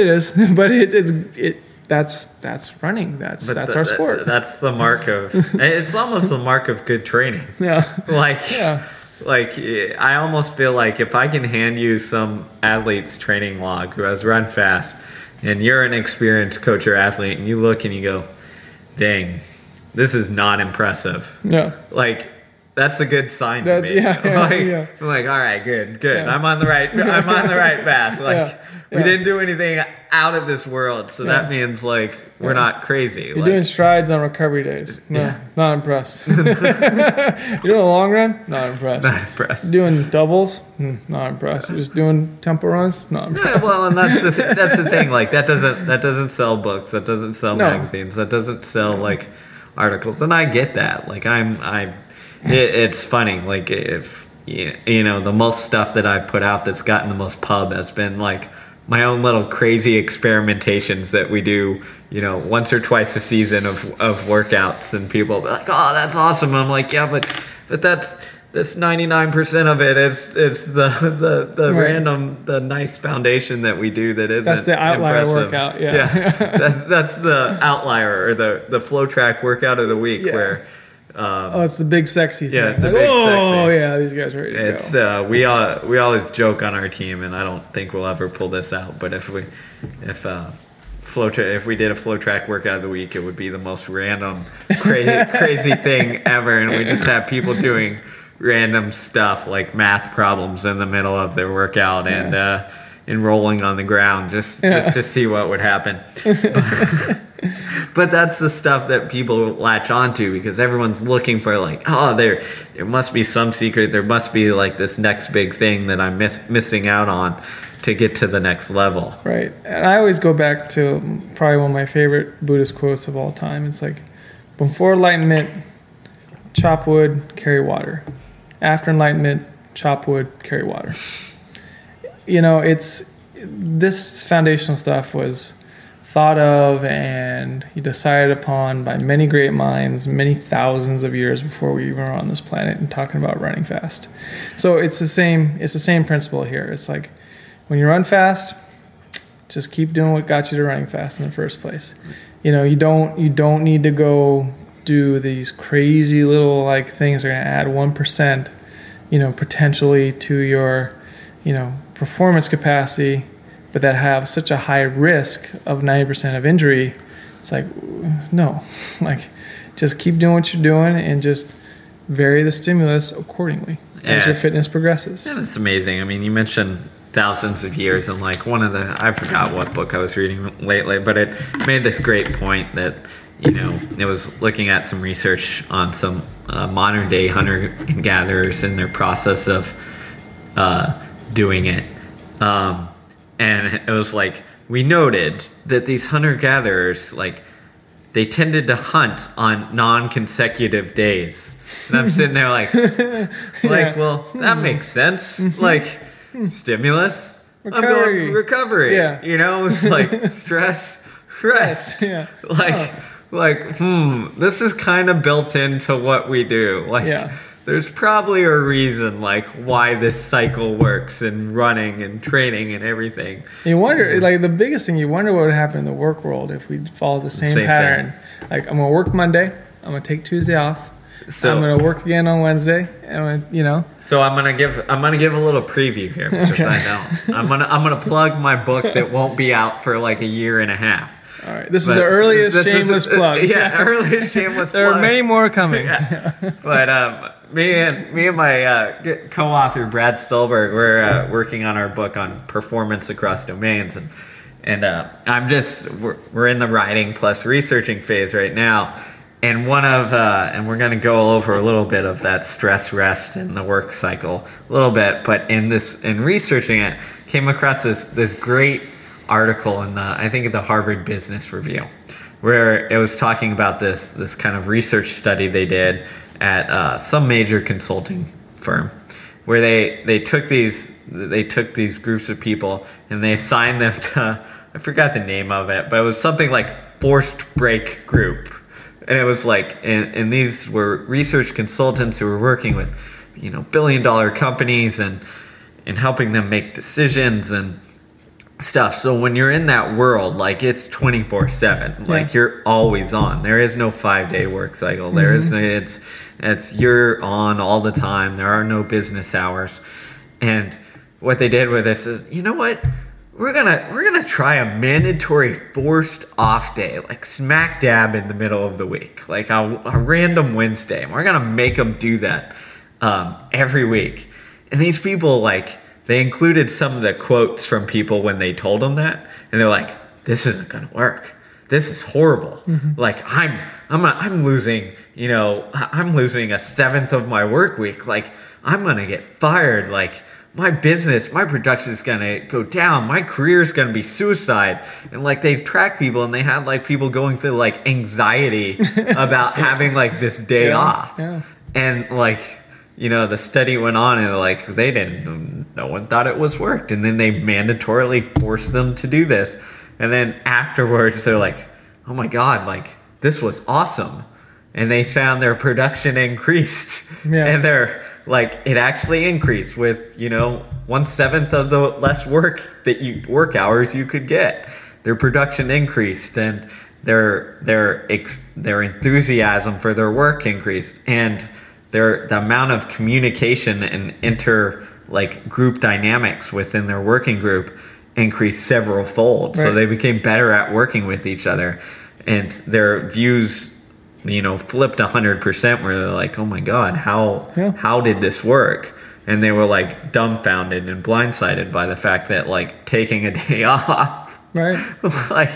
is, but it, it's it that's that's running. That's But that's th- our sport. That's the mark of. it's almost the mark of good training. yeah, Like, yeah, like I almost feel like if I can hand you some athlete's training log who has run fast, and you're an experienced coach or athlete, and you look and you go, "Dang, this is not impressive." yeah. Like. That's a good sign That's- to me. yeah, yeah, like, yeah. I'm like, all right, good, good. Yeah. I'm on the right. I'm on the right path. Like, we didn't do anything out of this world, so that means like we're not crazy. You're like, doing strides on recovery days. No, Yeah. not impressed. You're doing a long run. Not impressed. not impressed. Doing doubles, Hmm, not impressed. You're just doing tempo runs, not impressed. Well, and that's the th- that's the thing. Like that doesn't that doesn't sell books. That doesn't sell No. magazines. That doesn't sell like articles. And I get that. Like I'm I, it, it's funny. Like if you you know the most stuff that I've put out that's gotten the most pub has been like my own little crazy experimentations that we do. You know, once or twice a season of of workouts, and people be like, "Oh, that's awesome." And I'm like, "Yeah, but but that's." This ninety nine percent of it is is the the, the Right. random the nice foundation that we do that isn't That's the outlier impressive. workout, yeah. that's that's the outlier or the the FloTrack workout of the week Yeah. where um, Oh, it's the big sexy thing. Yeah, the Like, big oh sexy. yeah, these guys are ready to it's go. uh, we all we always joke on our team, and I don't think we'll ever pull this out. But if we if uh, flow tra- if we did a FloTrack workout of the week, it would be the most random crazy crazy thing ever, and we just have people doing random stuff like math problems in the middle of their workout and. Uh, and rolling on the ground just Yeah. just to see what would happen. but that's the stuff that people latch onto because everyone's looking for like oh there there must be some secret there must be like this next big thing that i'm miss, missing out on to get to the next level Right. And I always go back to probably one of my favorite Buddhist quotes of all time. It's like, before enlightenment, chop wood, carry water. After enlightenment, chop wood, carry water. You know, it's this foundational stuff was thought of and decided upon by many great minds many thousands of years before we even were on this planet and talking about running fast. So it's the same it's the same principle here. It's like when you run fast, just keep doing what got you to running fast in the first place. You know, you don't you don't need to go do these crazy little like things that are gonna add one percent, you know, potentially to your, you know, performance capacity, but that have such a high risk of ninety percent of injury. It's like no. Like just keep doing what you're doing and just vary the stimulus accordingly as your fitness progresses. yeah that's amazing i mean you mentioned thousands of years and like one of the i forgot what book i was reading lately but it made this great point that you know it was looking at some research on some uh, modern day hunter and gatherers and their process of uh, doing it. Um, and it was like we noted that these hunter gatherers like they tended to hunt on non-consecutive days. And I'm sitting there like, like, well, that makes sense. Like, stimulus, I'm Recovery. recovery. Yeah. you know, it's like stress, rest. Yeah. Like, like, hmm, this is kind of built into what we do. Like, Yeah. There's probably a reason, like, why this cycle works and running and training and everything. You wonder, like the biggest thing, you wonder what would happen in the work world if we follow the same, Same pattern. Like I'm gonna work Monday, I'm gonna take Tuesday off, So I'm gonna work again on Wednesday, and you know, So I'm gonna give I'm gonna give a little preview here because I know I'm gonna I'm gonna plug my book that won't be out for like a year and a half. all right. This is the earliest this is- shameless plug. Yeah, earliest shameless there plug. are many more coming. Yeah. but um, me and me and my uh, co-author Brad Stulberg, we're uh, working on our book on performance across domains, and and uh, I'm just we're, we're in the writing plus researching phase right now. And one of uh, and we're gonna go over a little bit of that stress rest and the work cycle a little bit. But in this in researching it, came across this this great article in the I think the Harvard Business Review where it was talking about this this kind of research study they did at uh, some major consulting firm, where they they took these they took these groups of people and they assigned them to I forgot the name of it, but it was something like forced break group, and it was like and, and these were research consultants who were working with you know billion dollar companies and and helping them make decisions and stuff. So when you're in that world, like it's 24 seven, like you're always on. There is no five day work cycle. There is it's, it's, you're on all the time. There are no business hours. And what they did with this is, you know what? We're gonna, we're gonna try a mandatory forced off day, like smack dab in the middle of the week, like a, a random Wednesday. And we're gonna make them do that, um, every week. And these people, like, they included some of the quotes from people when they told them that, and they're like, "This isn't gonna work. This is horrible. Mm-hmm. Like, I'm, I'm, a, I'm losing. You know, I'm losing a seventh of my work week. Like, I'm gonna get fired. Like." My business, my production is gonna go down. My career is gonna be suicide. And like they track people, and they had like people going through like anxiety about having like this day Yeah, off. yeah. And like, you know, the study went on and like they didn't, no one thought it was worked. And then they mandatorily forced them to do this. And then afterwards, they're like, oh my God, like this was awesome. And they found their production increased. Yeah. And they're like, it actually increased with, you know, one seventh of the less work that you work hours you could get. Their production increased and their their ex, their enthusiasm for their work increased and their the amount of communication and inter like group dynamics within their working group increased several fold. So they became better at working with each other and their views you know flipped 100% where they're like oh my god how Yeah. how did this work and they were like dumbfounded and blindsided by the fact that like taking a day off Right. like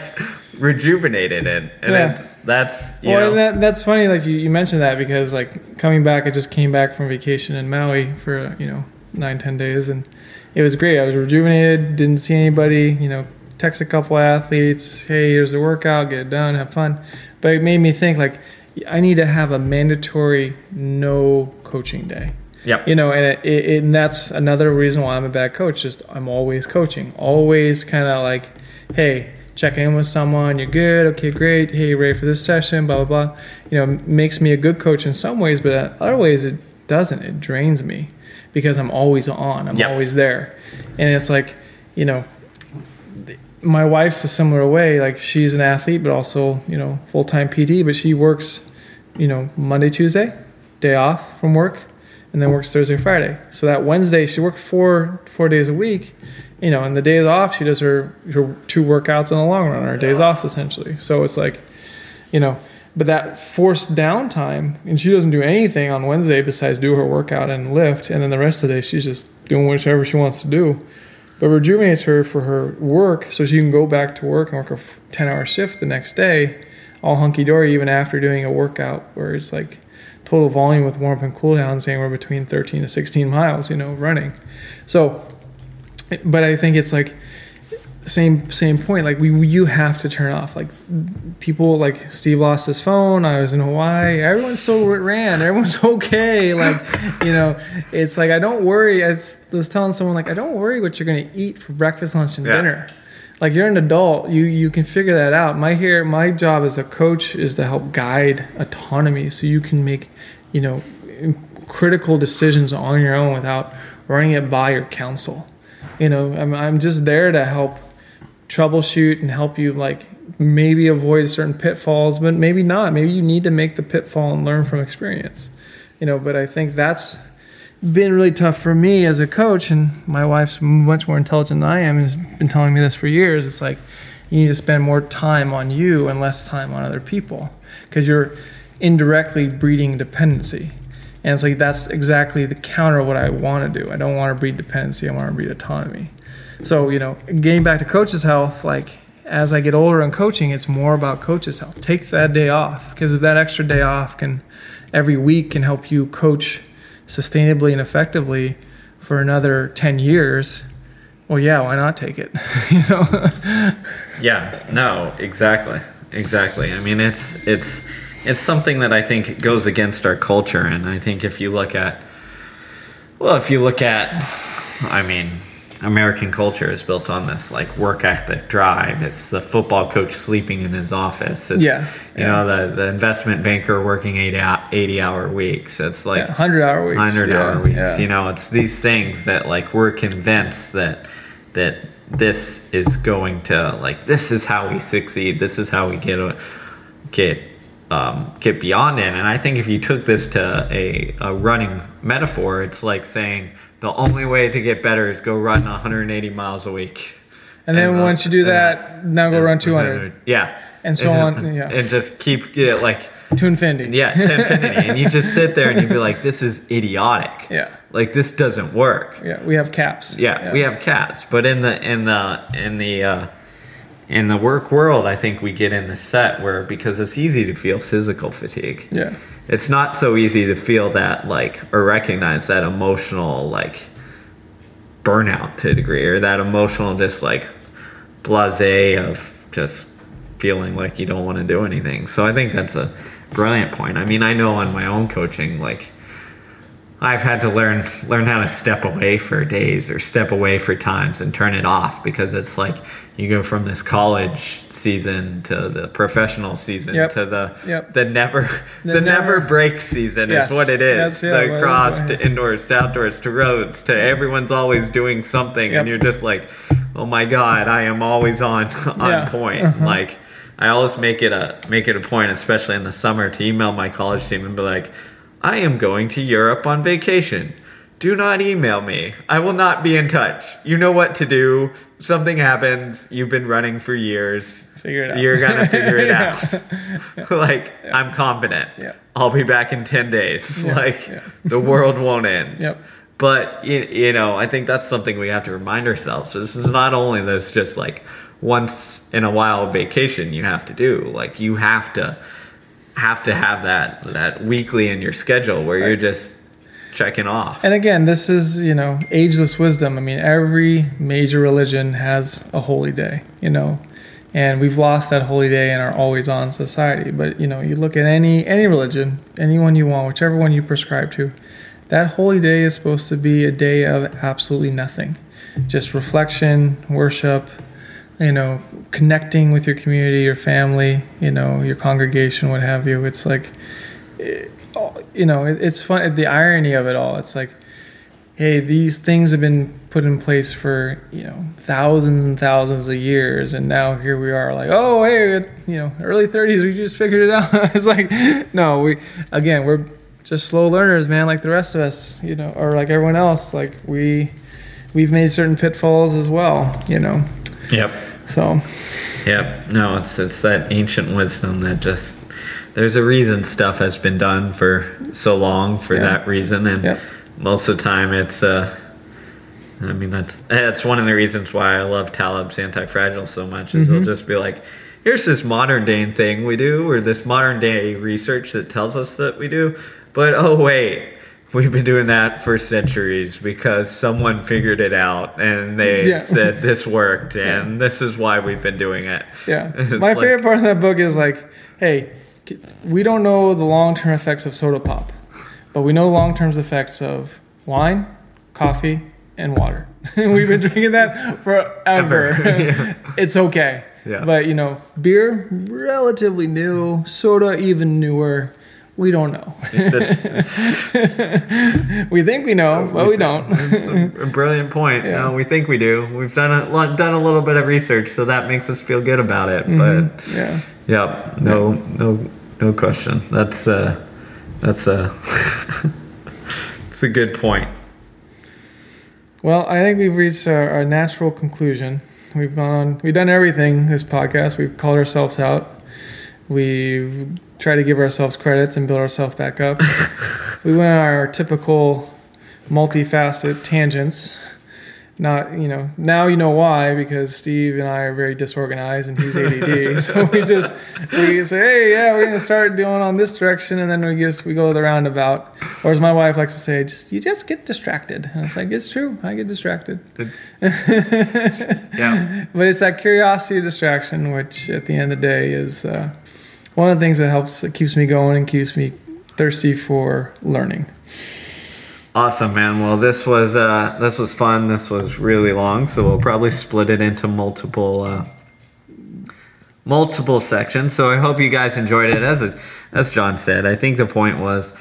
rejuvenated it and Yeah. it, that's you well, know, and that, that's funny. Like you, you mentioned that because like coming back, I just came back from vacation in Maui for you know nine ten days, and it was great. I was rejuvenated. Didn't see anybody. You know, text a couple athletes. Hey, here's the workout. Get it done. Have fun. But it made me think like I need to have a mandatory no coaching day. yeah. You know, and it, it, and that's another reason why I'm a bad coach. Just I'm always coaching, always kind of like, hey, check in with someone. You're good. Okay, great. Hey, you ready for this session? Blah blah blah. You know, makes me a good coach in some ways, but in other ways it doesn't. It drains me because I'm always on. I'm Yep. always there, and it's like, you know, my wife's a similar way. Like she's an athlete, but also you know full time PT. But she works, you know, Monday, Tuesday, day off from work, and then works Thursday, or Friday. So that Wednesday she works four four days a week, you know, and the days off she does her her two workouts in the long run, her days off essentially. So it's like, you know, but that forced downtime, and she doesn't do anything on Wednesday besides do her workout and lift, and then the rest of the day she's just doing whatever she wants to do but rejuvenates her for her work so she can go back to work and work a 10 hour shift the next day all hunky-dory even after doing a workout where it's like total volume with warm up and cool downs anywhere between 13 to 16 miles you know running so but i think it's like same same point like we you have to turn off like people like steve lost his phone i was in hawaii everyone's so ran everyone's okay like you know it's like i don't worry i was telling someone like i don't worry what you're going to eat for breakfast lunch and Yeah. dinner like you're an adult you you can figure that out. My here my job as a coach is to help guide autonomy so you can make you know critical decisions on your own without running it by your counsel. You know i'm, I'm just there to help troubleshoot and help you like maybe avoid certain pitfalls but maybe not. Maybe you need to make the pitfall and learn from experience. You know, but I think that's been really tough for me as a coach. And my wife's much more intelligent than I am and has been telling me this for years. It's like you need to spend more time on you and less time on other people because you're indirectly breeding dependency. And it's like that's exactly the counter of what I want to do. I don't want to breed dependency. I want to breed autonomy. So you know, getting back to coach's health, like as I get older in coaching, it's more about coach's health. Take that day off because that extra day off can every week can help you coach sustainably and effectively for another 10 years, well, yeah, why not take it? you know? Yeah, no, exactly. Exactly. I mean, it's it's it's something that I think goes against our culture and I think if you look at well, if you look at I mean, American culture is built on this like work ethic drive. It's the football coach sleeping in his office. It's, Yeah, You know, the, the investment banker working 80, hou- 80 hour weeks. It's like yeah, 100 hour weeks. hundred yeah, hour weeks. yeah. You know, it's these things that like we're convinced that that this is going to like this is how we succeed. This is how we get get um, get beyond it. And I think if you took this to a, a running metaphor, it's like saying the only way to get better is go run 180 miles a week. And then uh, once you do and, uh, that, now go run 200 Yeah. And so on, yeah. And just keep it like to infinity. yeah, to infinity. and you just sit there and you'd be like, this is idiotic. Yeah. Like this doesn't work. Yeah, we have caps. Yeah, we have cats, but in the in the in the uh, in the work world, I think we get in the set where because it's easy to feel physical fatigue. Yeah. It's not so easy to feel that like or recognize that emotional like burnout to a degree or that emotional just like blase of just feeling like you don't want to do anything. So I think that's a brilliant point. I mean, I know on my own coaching like I've had to learn learn how to step away for days or step away for times and turn it off because it's like you go from this college season to the professional season Yep. to the Yep. the never the, The never, never- break season Yes. is what it is. Yes, yeah, the well, cross to indoors to outdoors to roads to everyone's always doing something Yep. and you're just like, oh my god, I am always on on Yeah. point. Uh-huh. Like I always make it a make it a point, especially in the summer, to email my college team and be like, I am going to Europe on vacation. Do not email me. I will not be in touch. You know what to do. Something happens. You've been running for years. Figure it out. You're gonna figure it Yeah. out. like I'm confident. Yeah. I'll be back in ten days. Yeah, Like yeah. the world won't end. Yep. But you, you know, I think that's something we have to remind ourselves. This is not only this just like once in a while vacation you have to do. Like you have to have to have that that weekly in your schedule where you're just checking off. And again, this is, you know, ageless wisdom. I mean, every major religion has a holy day, you know, and we've lost that holy day in our always on society. But, you know, you look at any any religion, anyone you want, whichever one you prescribe to, that holy day is supposed to be a day of absolutely nothing. Just reflection, worship, you know, connecting with your community, your family, you know, your congregation, what have you. It's like, it, you know, it, it's fun. The irony of it all. It's like, hey, these things have been put in place for you know thousands and thousands of years, and now here we are, like, oh, hey, you know, early 30s, we just figured it out. it's like, no, we again, we're just slow learners, man, like the rest of us, you know, or like everyone else. Like we, we've made certain pitfalls as well, you know. Yep. So Yep. No, it's it's that ancient wisdom that just there's a reason stuff has been done for so long for Yeah. that reason, and Yep. most of the time it's uh, I mean that's that's one of the reasons why I love Taleb's anti-fragile so much is Mm-hmm. he'll just be like, here's this modern day thing we do, or this modern day research that tells us that we do, but oh wait. We've been doing that for centuries because someone figured it out and they Yeah. said this worked and this is why we've been doing it. Yeah. My like- favorite part of that book is like, hey, we don't know the long term effects of soda pop, but we know long term effects of wine, coffee, and water. We've been drinking that forever. Yeah. It's okay. Yeah. But, you know, beer, relatively new, soda, even newer. We don't know. We think we know, but we don't. that's a, brilliant point. Yeah. No, we think we do. We've done a lot, done a little bit of research, so that makes us feel good about it. Mm-hmm. But yeah. yeah, no, no, no question. That's uh, That's a it's a good point. Well, I think we've reached our, our natural conclusion. We've gone, we've done everything this podcast. We've called ourselves out. We've tried to give ourselves credits and build ourselves back up. we went on our typical multifaceted tangents. Not, you know, now you know why because Steve and I are very disorganized and he's ADD. so we just we say, hey, yeah, we're gonna start doing on this direction, and then we just we go the roundabout. Or as my wife likes to say, just you just get distracted. And it's like it's true, I get distracted. Yeah. But it's that curiosity distraction, which at the end of the day is uh, one of the things that helps, that keeps me going and keeps me thirsty for learning. Awesome, man. Well, this was uh, this was fun. This was really long, so we'll probably split it into multiple uh, multiple sections. So I hope you guys enjoyed it. As as John said, I think the point was,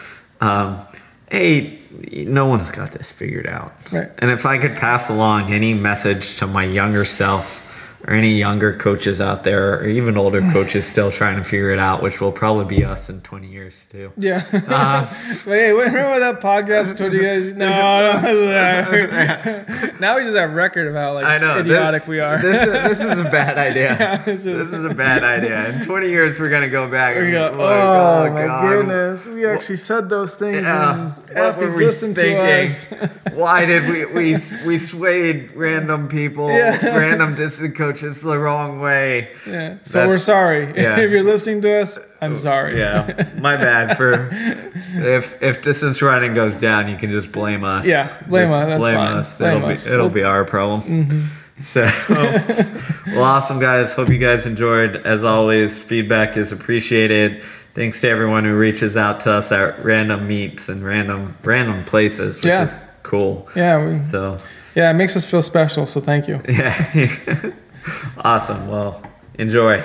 um, hey, no one's got this figured out. Right. And if I could pass along any message to my younger self or any younger coaches out there, or even older coaches still trying to figure it out, which will probably be us in 20 years too. Yeah. Uh, but hey, remember that podcast I told you guys? No, no. now we just have record of how like I know. idiotic this, we are. This, is- this is a bad idea. Yeah, this this, is- is, a bad idea. In 20 years, we're gonna go back. We and go, be oh, like, my God, goodness, we actually said those things, Yeah, and what were we listened to thinking? us. Why did we we we swayed random people, Yeah. random distant coaches the wrong way? yeah. So That's- we're sorry yeah. if you're listening to us. I'm sorry. Yeah, my bad for if if distance running goes down, you can just blame us. Yeah, blame Just us, that's blame fine. us. Blame it'll us. be it'll We'll- Mm-hmm. be our problem. So, well, awesome guys. Hope you guys enjoyed. As always, feedback is appreciated. Thanks to everyone who reaches out to us at random meets and random random places, which Yeah. is cool. Yeah, we, So, yeah, it makes us feel special. So thank you. yeah, awesome. Well, enjoy.